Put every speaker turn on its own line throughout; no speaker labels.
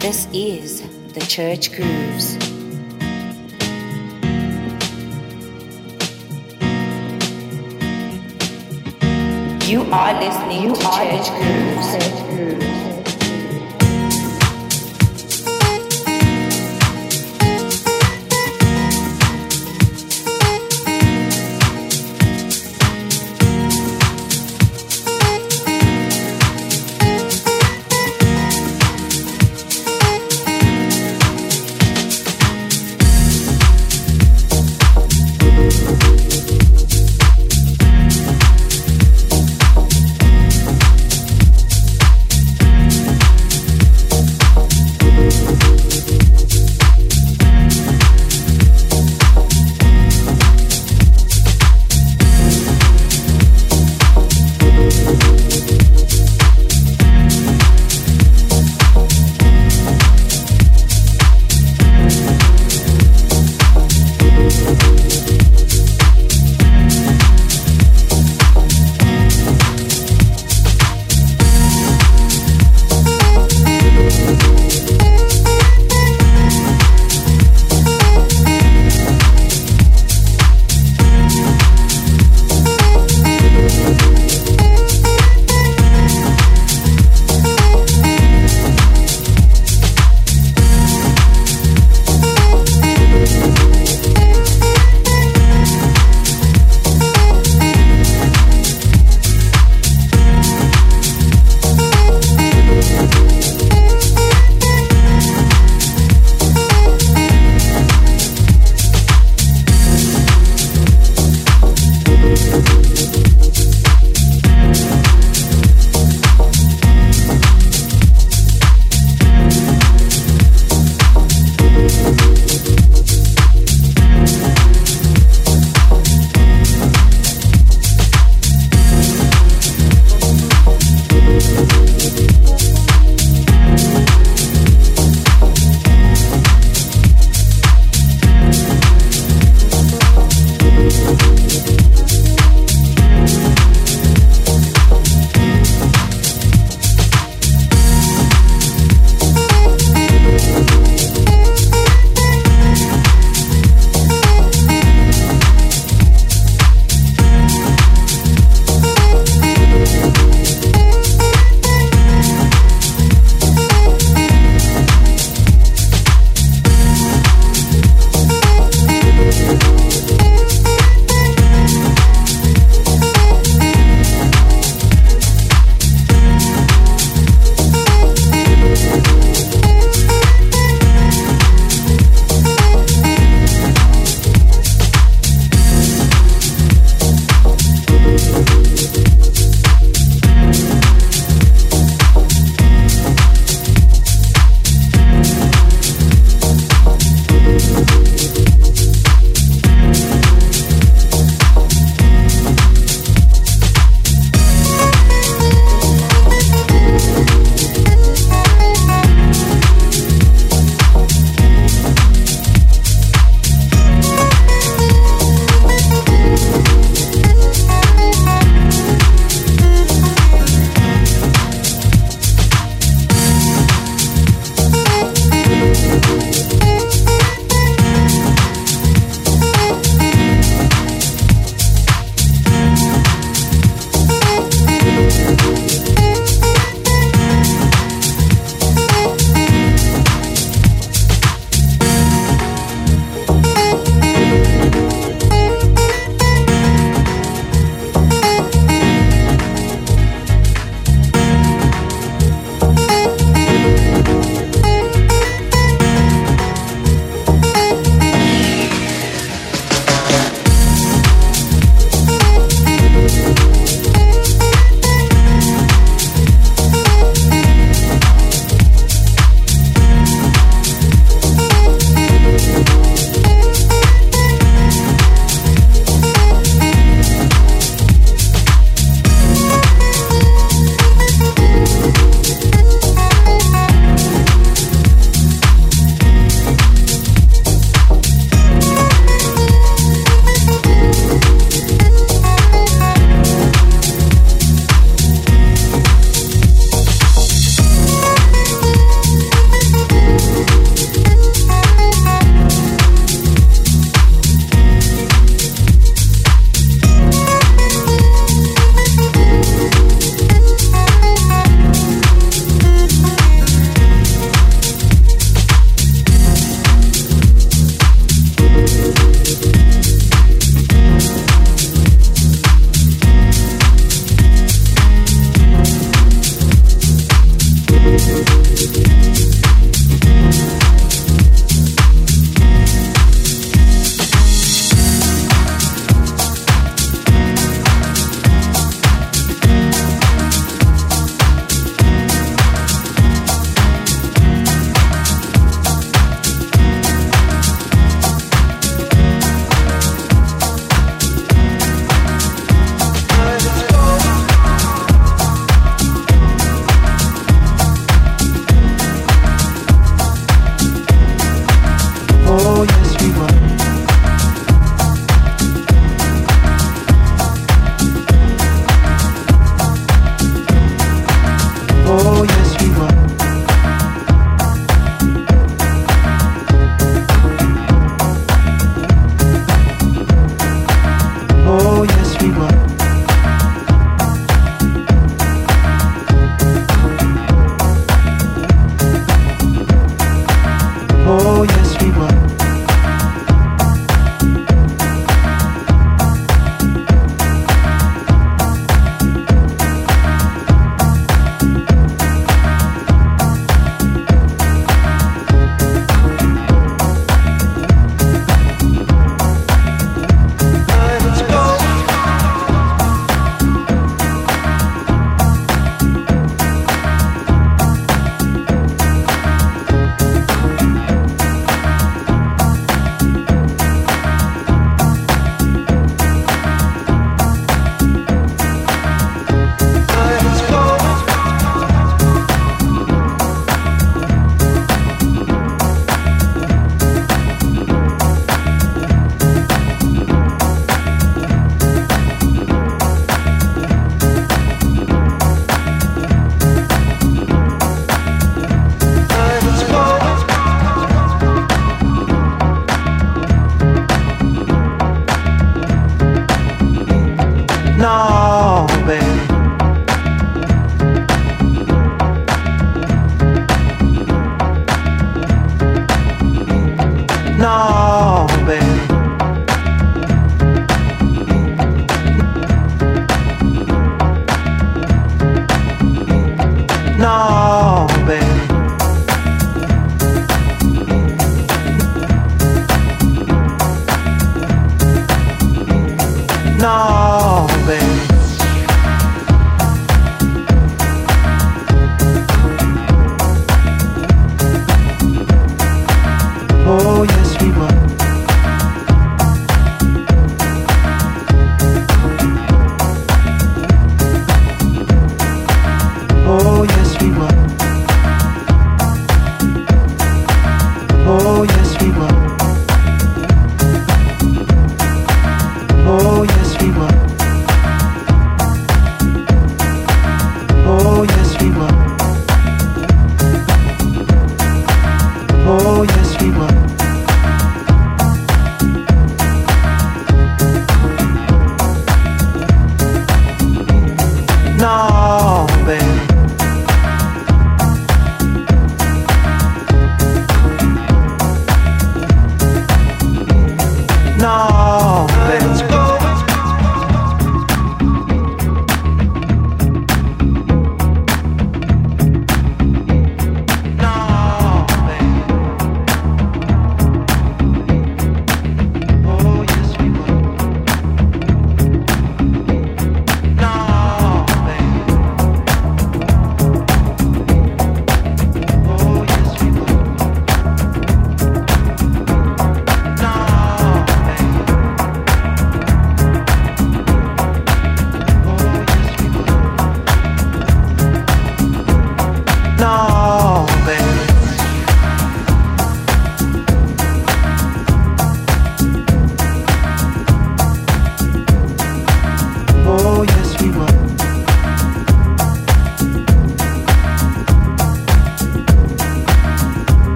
This is the Church Grooves. You are listening you to Church Grooves.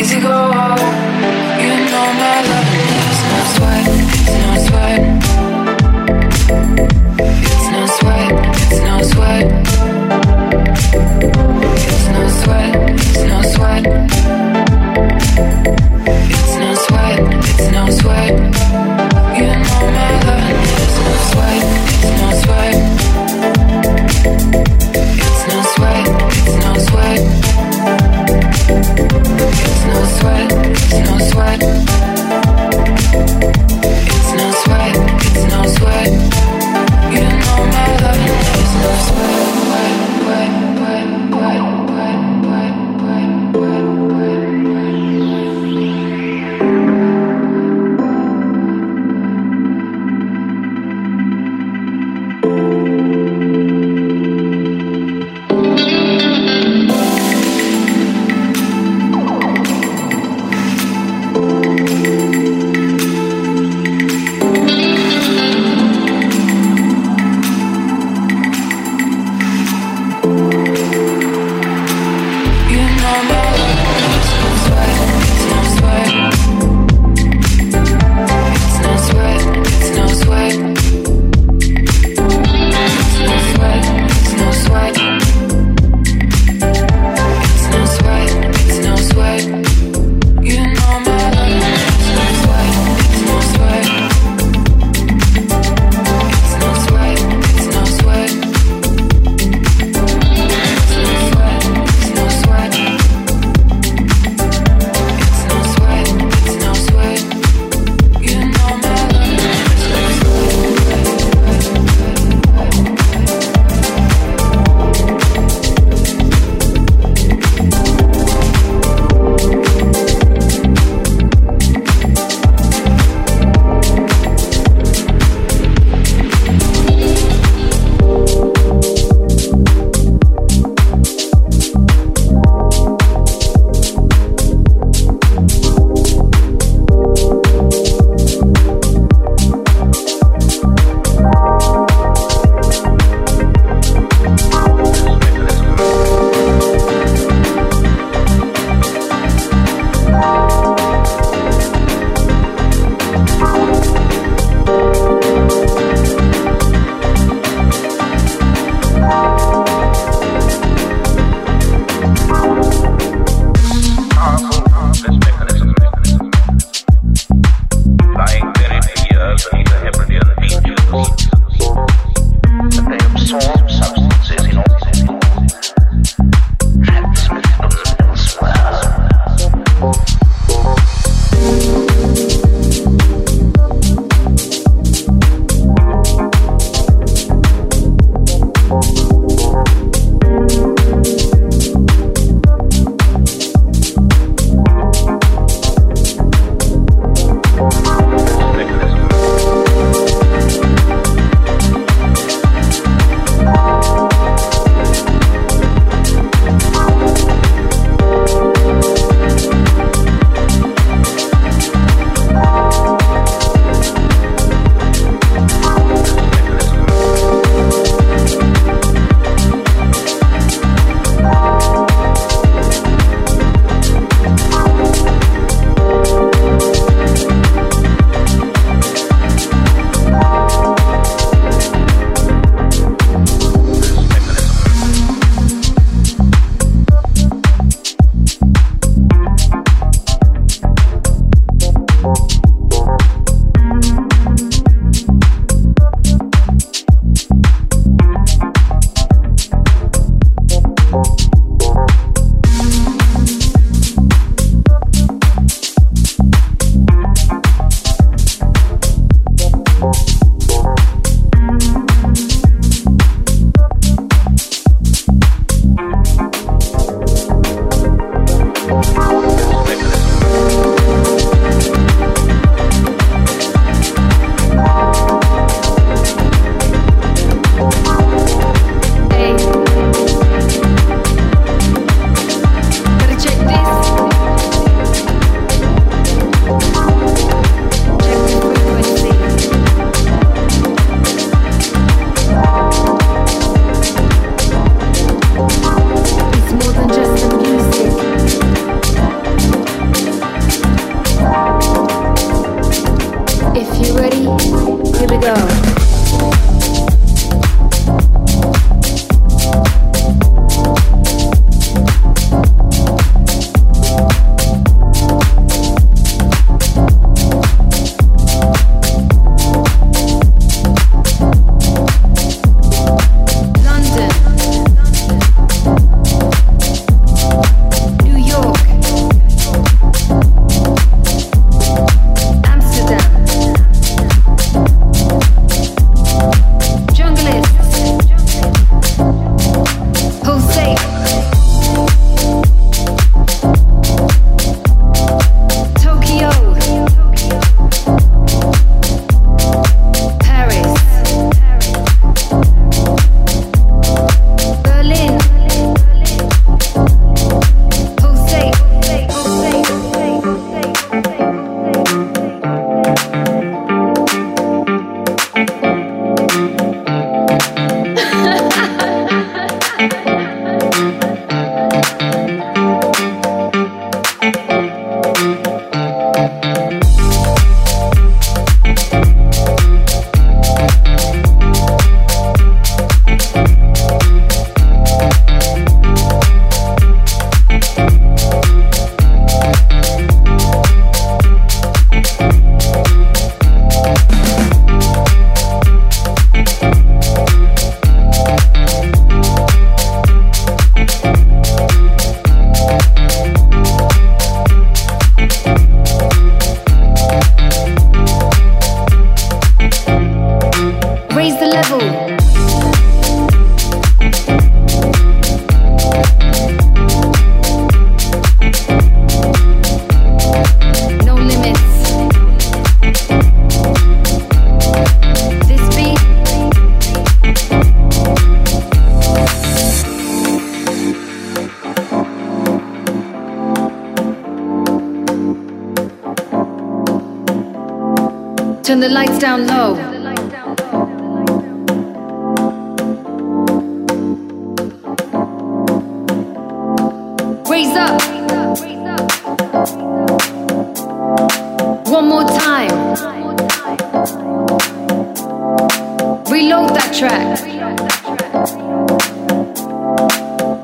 easy go. You know my love it's no sweat. It's no sweat, it's no sweat. It's no sweat, it's no sweat. It's no sweat, it's no sweat. no sweat.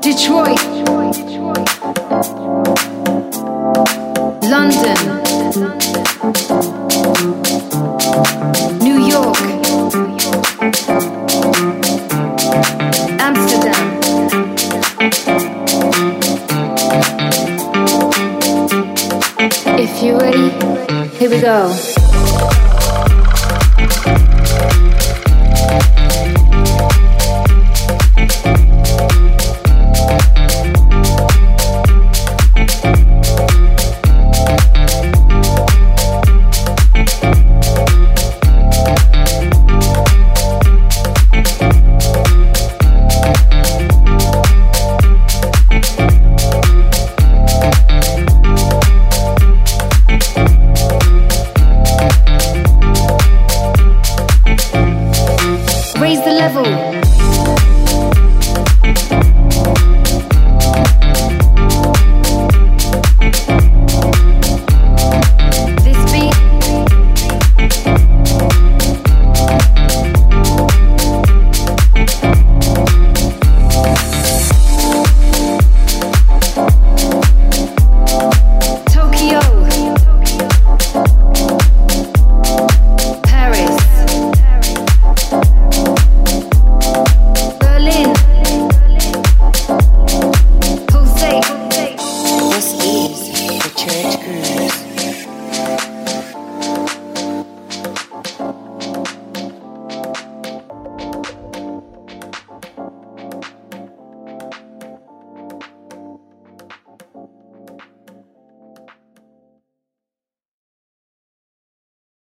Detroit.